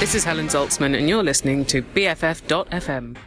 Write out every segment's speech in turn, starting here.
This is Helen Zaltzman, and you're listening to BFF.fm.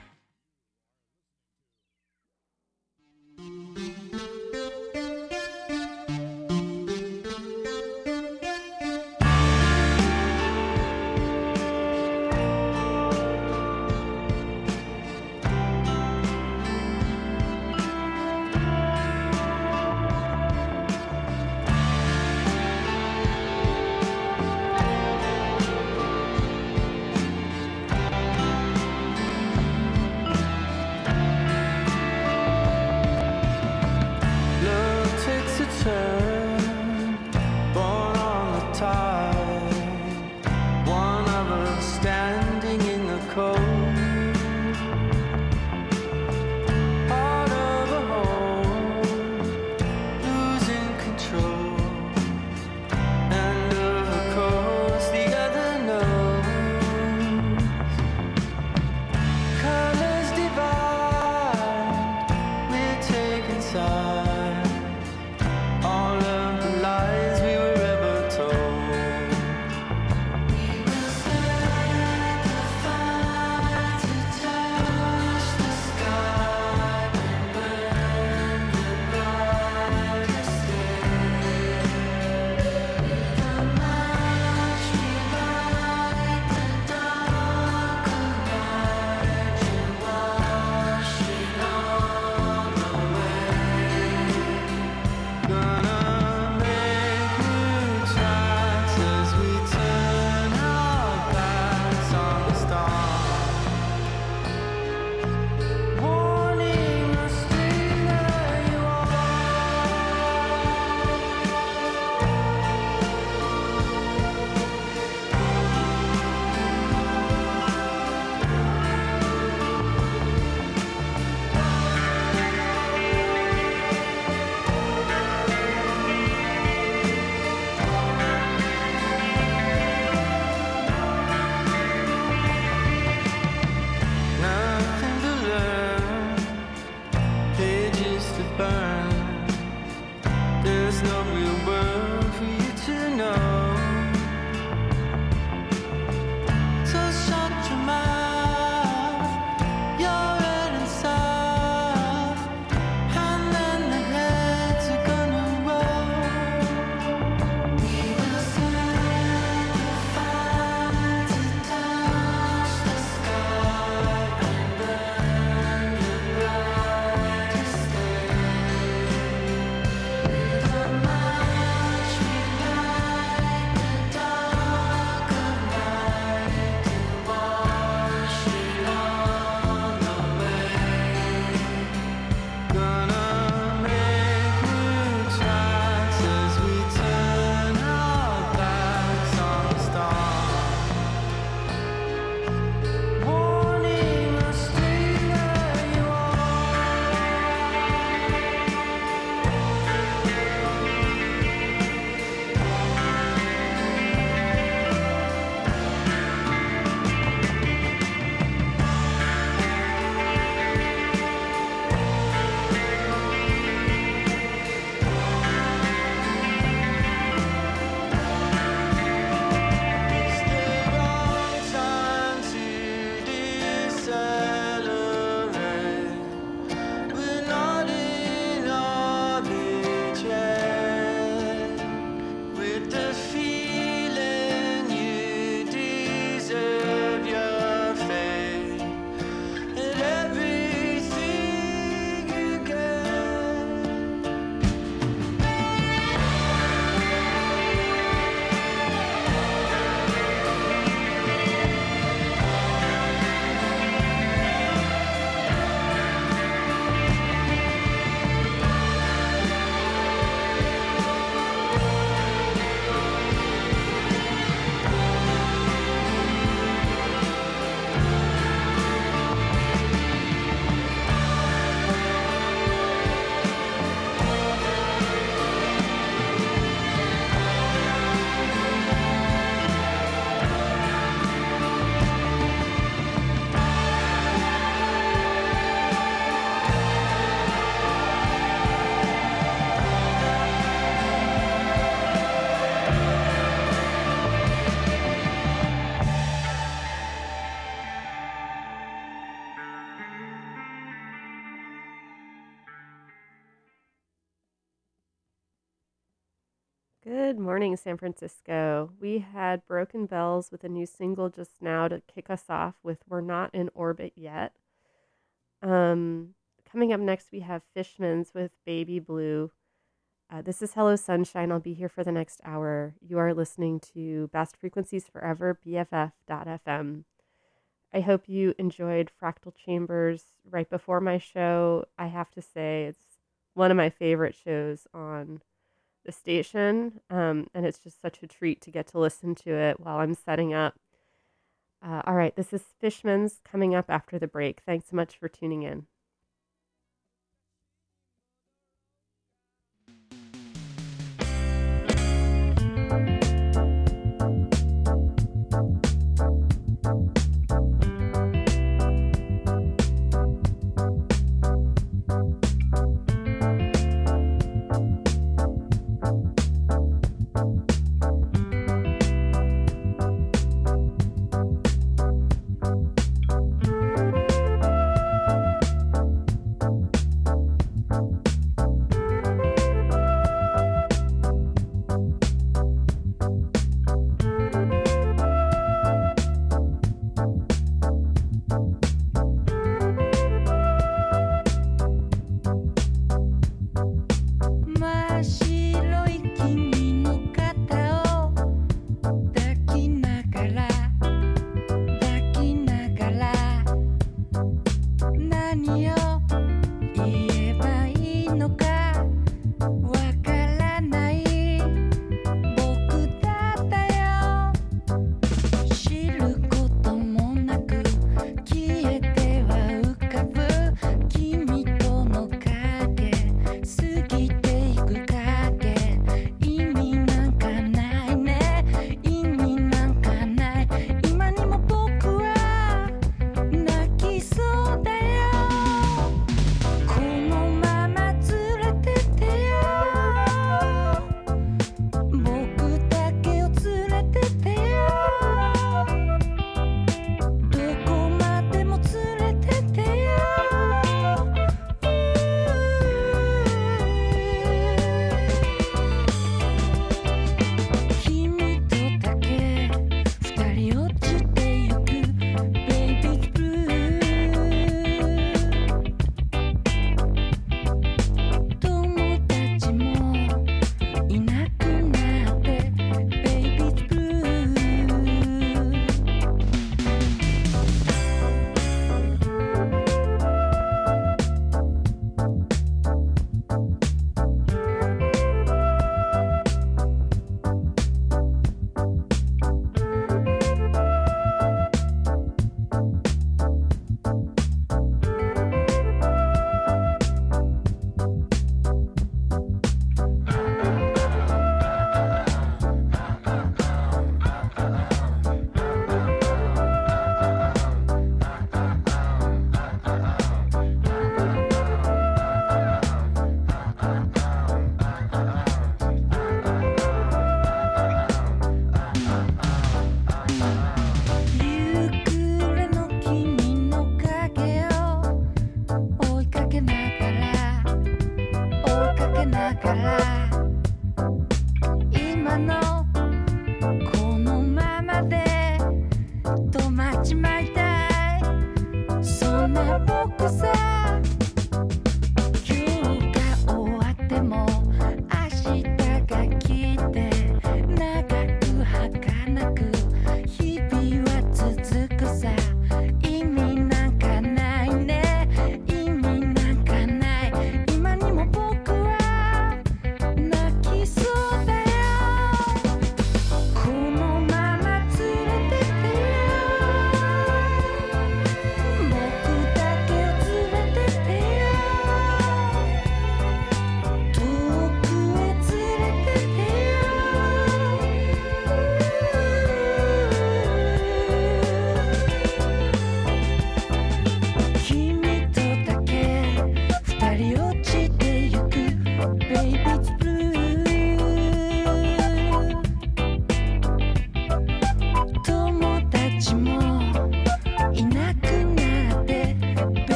morning, San Francisco. We had Broken Bells with a new single just now to kick us off with We're Not in Orbit Yet. Um, coming up next, we have Fishmans with Baby Blue. Uh, this is Hello Sunshine. I'll be here for the next hour. You are listening to Best Frequencies Forever, BFF.FM. I hope you enjoyed Fractal Chambers right before my show. I have to say, it's one of my favorite shows on the station, um, and it's just such a treat to get to listen to it while I'm setting up. Uh, all right, this is Fishmans coming up after the break. Thanks so much for tuning in.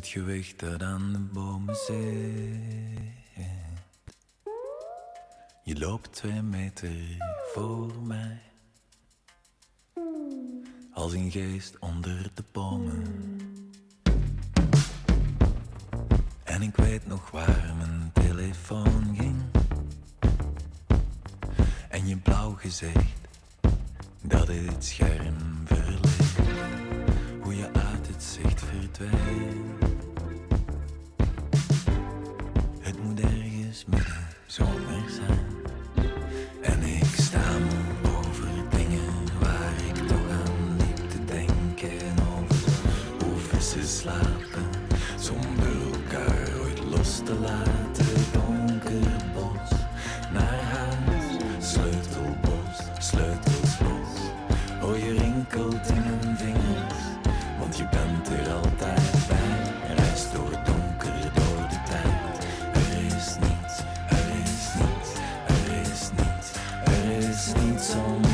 Het gewicht dat aan de bomen zit. Je loopt twee meter voor mij. Als een geest onder de bomen. En ik weet nog waar mijn telefoon ging. En je blauw gezicht dat het scherm verlicht. Hoe je uit het zicht verdwijnt. Ergens midden zomer zijn. En ik sta moe over dingen waar ik toch aan liep te denken. Over hoe vissen slapen, zonder elkaar ooit los te laten. Donker bos, naar huis, sleutelbos, sleutels los. Oh, je rinkelt in mijn vingers, want je bent er altijd niets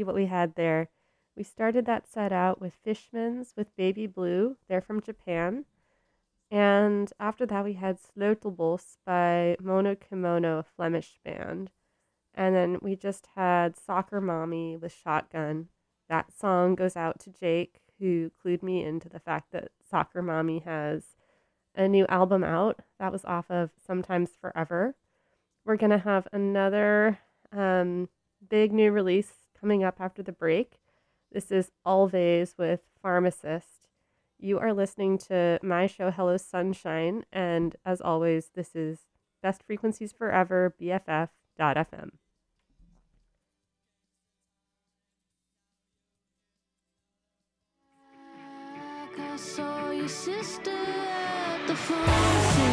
see what we had there. We started that set out with Fishmans with Baby Blue. They're from Japan. And after that, we had Sleutelbos by monokimono, a Flemish band. And then we just had Soccer Mommy with Shotgun. That song goes out to Jake, who clued me into the fact that Soccer Mommy has a new album out. That was off of Sometimes Forever. We're going to have another um, big new release coming up after the break. This is Alvvays with Pharmacist. You are listening to my show, Hello Sunshine. And as always, this is Best Frequencies Forever, BFF.FM. I saw your sister at the pharmacy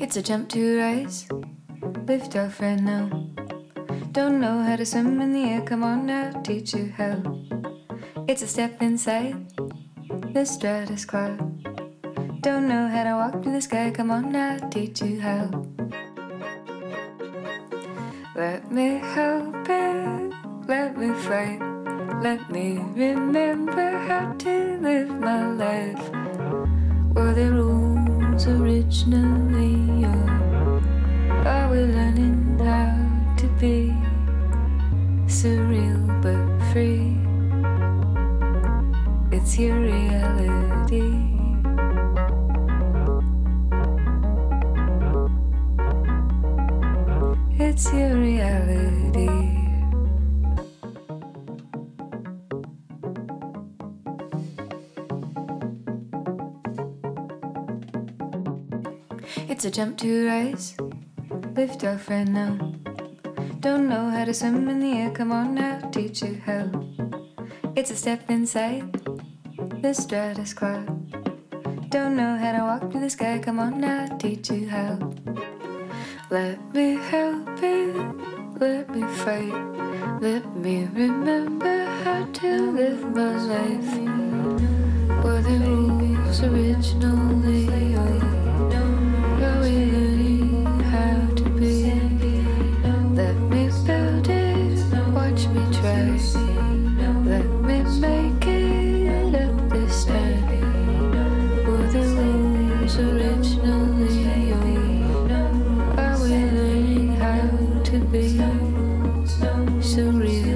It's a jump to rise. Lift off right now. Don't know how to swim in the air. Come on now, teach you how. It's a step inside the stratus cloud. Don't know how to walk through the sky. Come on now, teach you how. Let me help it. Let me fight. Let me remember how to live my life. Were the originally? Or are we learning how to be surreal It's a jump to rise. Lift off right now. Don't know how to swim in the air. Come on now, teach you how. It's a step inside the stratus cloud. Don't know how to walk through the sky. Come on now, teach you how. Let me help it. Let me fight. Let me remember how to live my life. Were the rules originally? Be. Surreal but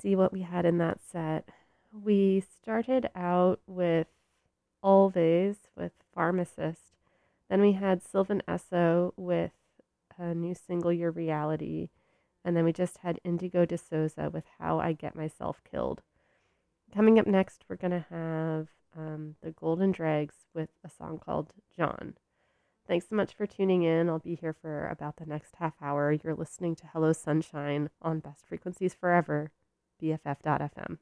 see what we had in that set. We started out with Alvvays with Pharmacist. Then we had Sylvan Esso with a new single, Your Reality. And then we just had Indigo De Souza with How I Get Myself Killed. Coming up next, we're going to have um, the Golden Dregs with a song called John. Thanks so much for tuning in. I'll be here for about the next half hour. You're listening to Hello Sunshine on Best Frequencies Forever. BFF.fm.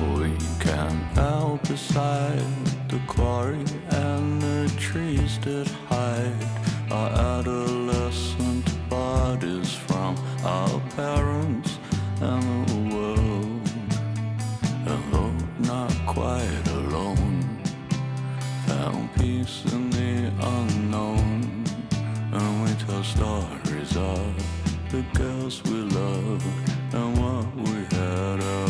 We out beside the quarry and the trees that hide our out stories of the girls we loved and what we had. Of.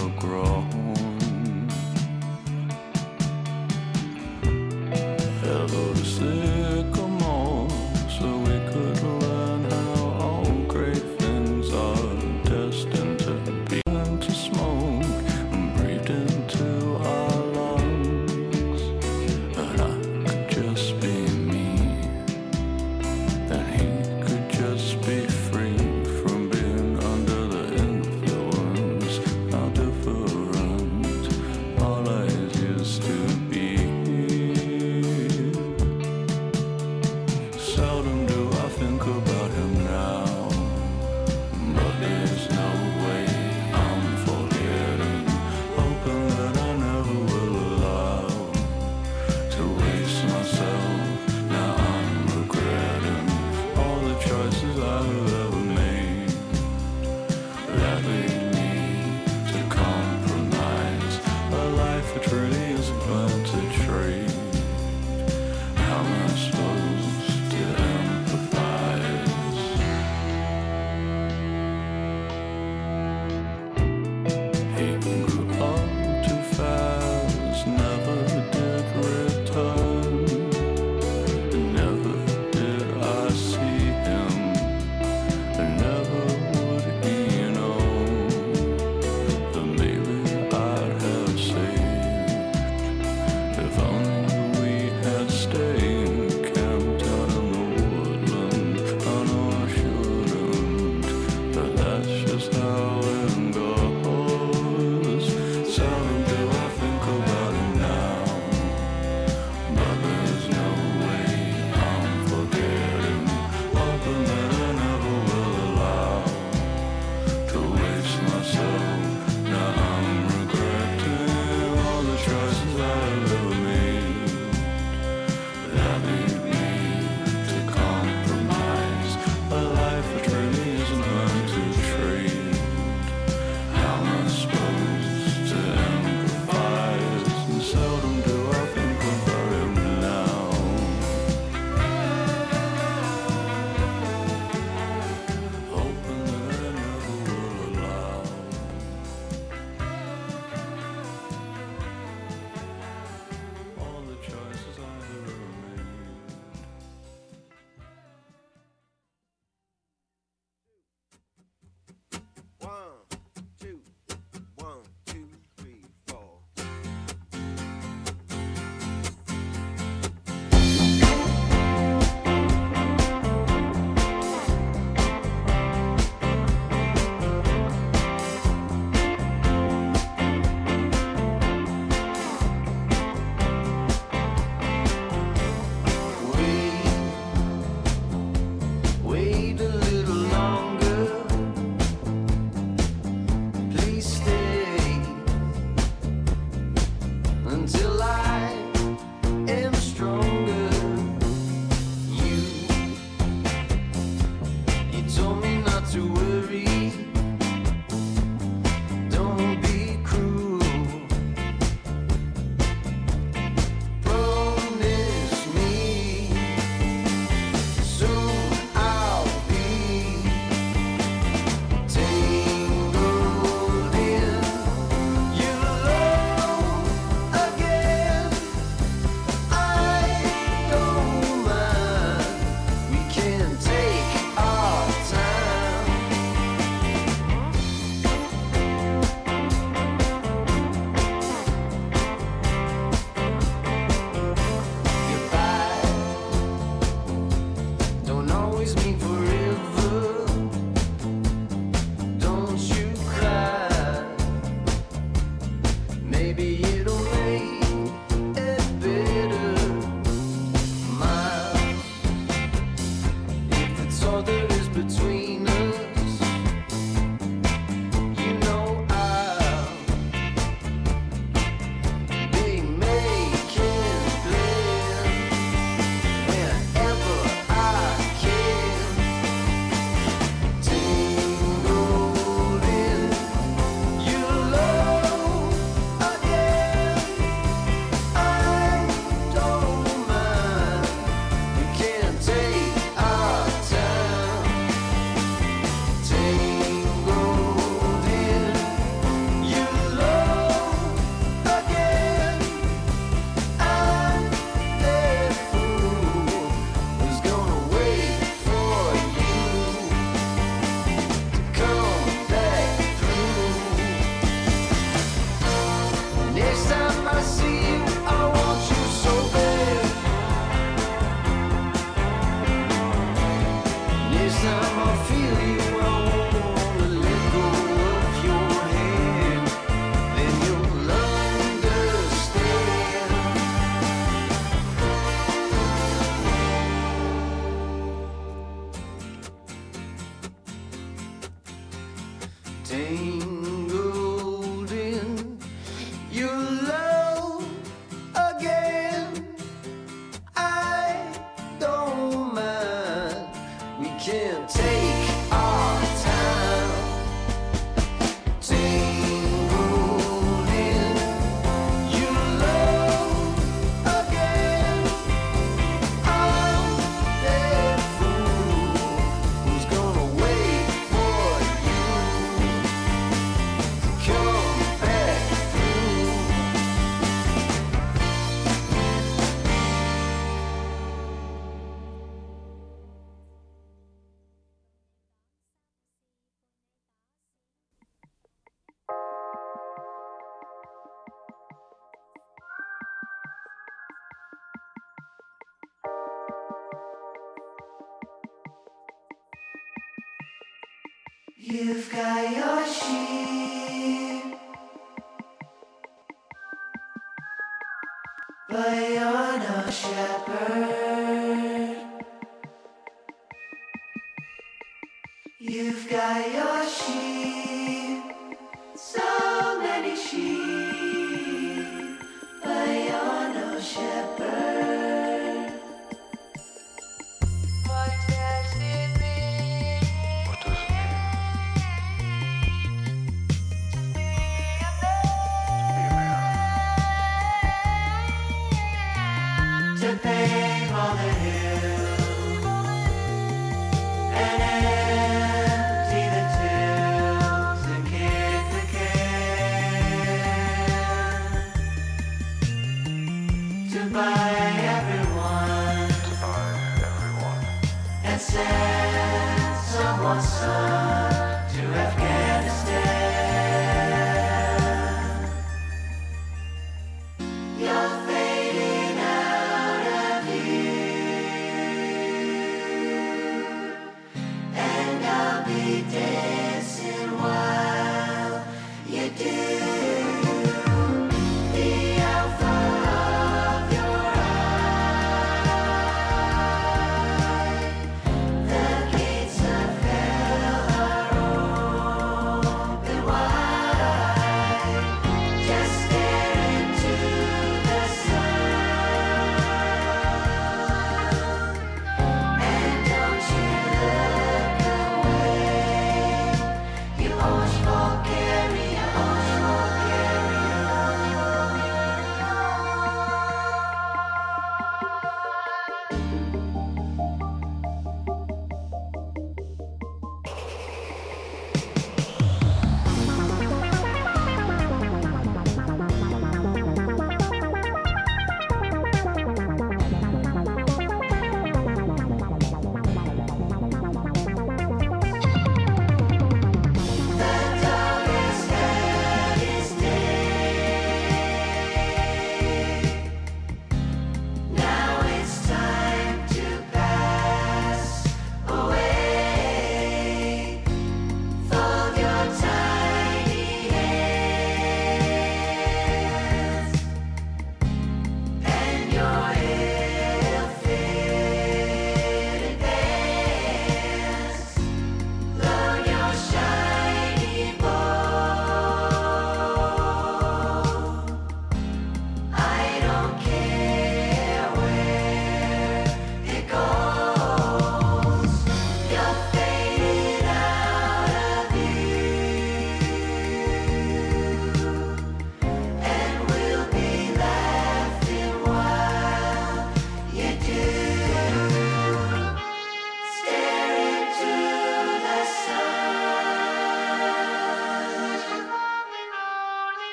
You've got your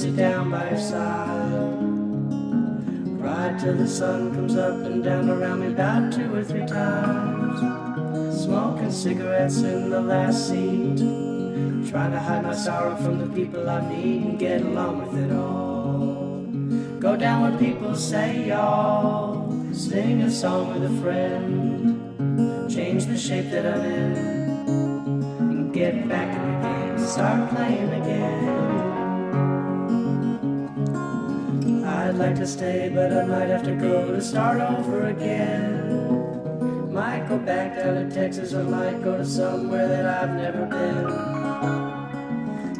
sit down by your side. Ride till the sun comes up and down around me about two or three times. Smoking cigarettes in the last seat. Trying to hide my sorrow from the people I meet and get along with it all. Go down where people say y'all. Sing a song with a friend. Change the shape that I'm in. And get back in the game. Start playing again. Like to stay, but I might have to go to start over again. Might go back down to Texas or might go to somewhere that I've never been.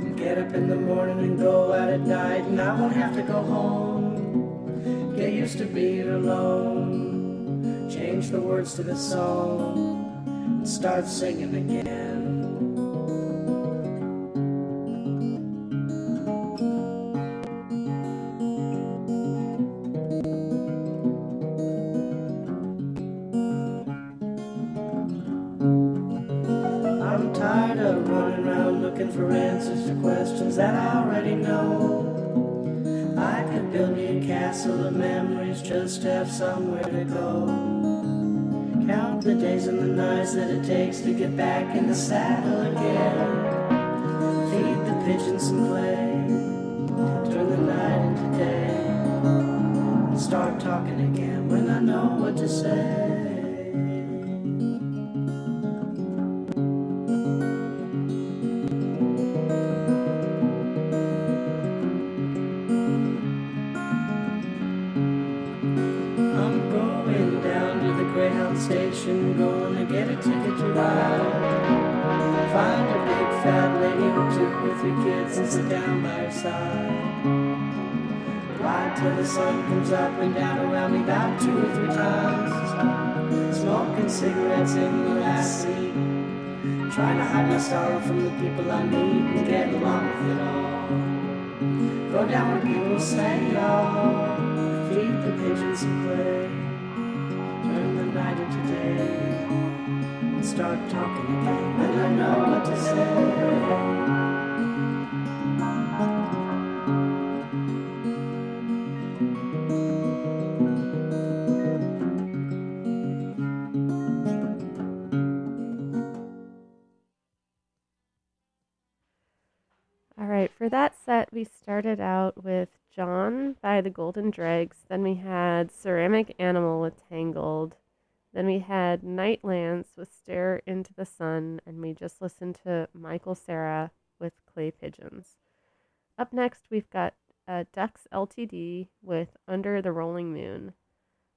And get up in the morning and go out at night, and I won't have to go home. Get used to being alone. Change the words to the song and start singing again. For answers to questions that I already know. I could build me a castle of memories just to have somewhere to go. Count the days and the nights that it takes to get back in the saddle again. Feed the pigeons some clay, sun comes up and down around me about two or three times. Smoking cigarettes in the last seat. Trying to hide my sorrow from the people I meet and get along with it all. Go down where people say y'all. Feed the pigeons and clay. Turn the night into day. And start talking again when I know what to say. Started out with John by the Golden Dregs. Then we had Ceramic Animal with Tangled. Then we had Nightlands with Stare into the Sun. And we just listened to Michael Cera with Clay Pigeons. Up next, we've got uh, Ducks LTD with Under the Rolling Moon.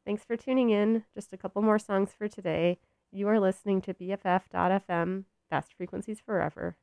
Thanks for tuning in. Just a couple more songs for today. You are listening to BFF.FM, Fast Frequencies Forever.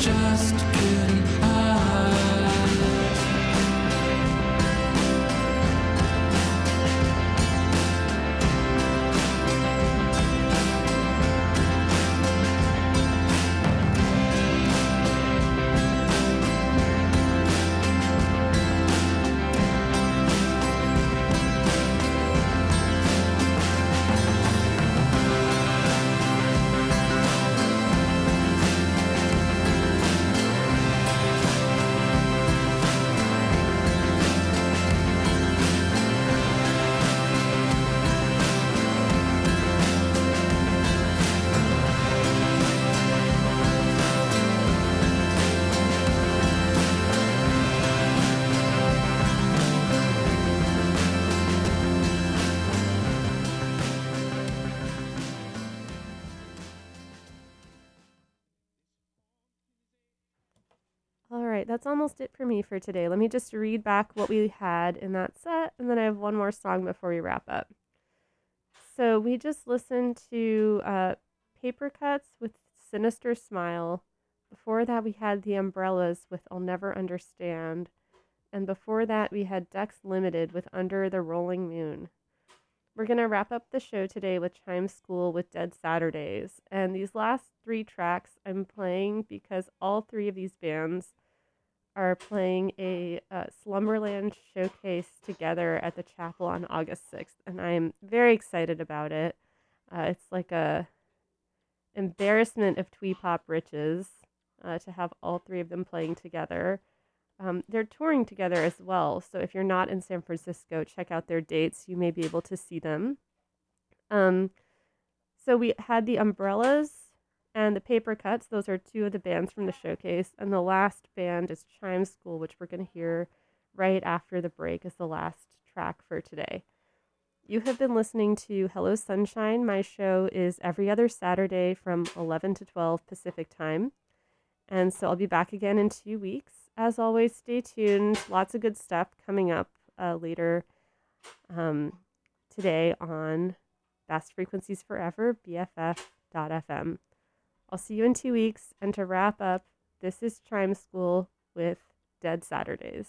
just couldn't that's almost it for me for today. Let me just read back what we had in that set, and then I have one more song before we wrap up. So we just listened to uh, Papercuts with Sinister Smile. Before that, we had The Umbrellas with I'll Never Understand. And before that, we had Ducks Limited with Under the Rolling Moon. We're going to wrap up the show today with Chime School with Dead Saturdays. And these last three tracks I'm playing because all three of these bands are playing a uh, Slumberland showcase together at the chapel on August 6th. And I'm very excited about it. Uh, it's like a embarrassment of twee pop riches uh, to have all three of them playing together. Um, they're touring together as well. So if you're not in San Francisco, check out their dates. You may be able to see them. Um, so we had the Umbrellas and the Papercuts. Those are two of the bands from the showcase. And the last band is Chime School, which we're going to hear right after the break is the last track for today. You have been listening to Hello Sunshine. My show is every other Saturday from 11 to 12 Pacific time. And so I'll be back again in two weeks. As always, stay tuned. Lots of good stuff coming up uh, later um, today on Best Frequencies Forever, BFF.FM. I'll see you in two weeks. And to wrap up, this is Chime School with Dead Saturdays.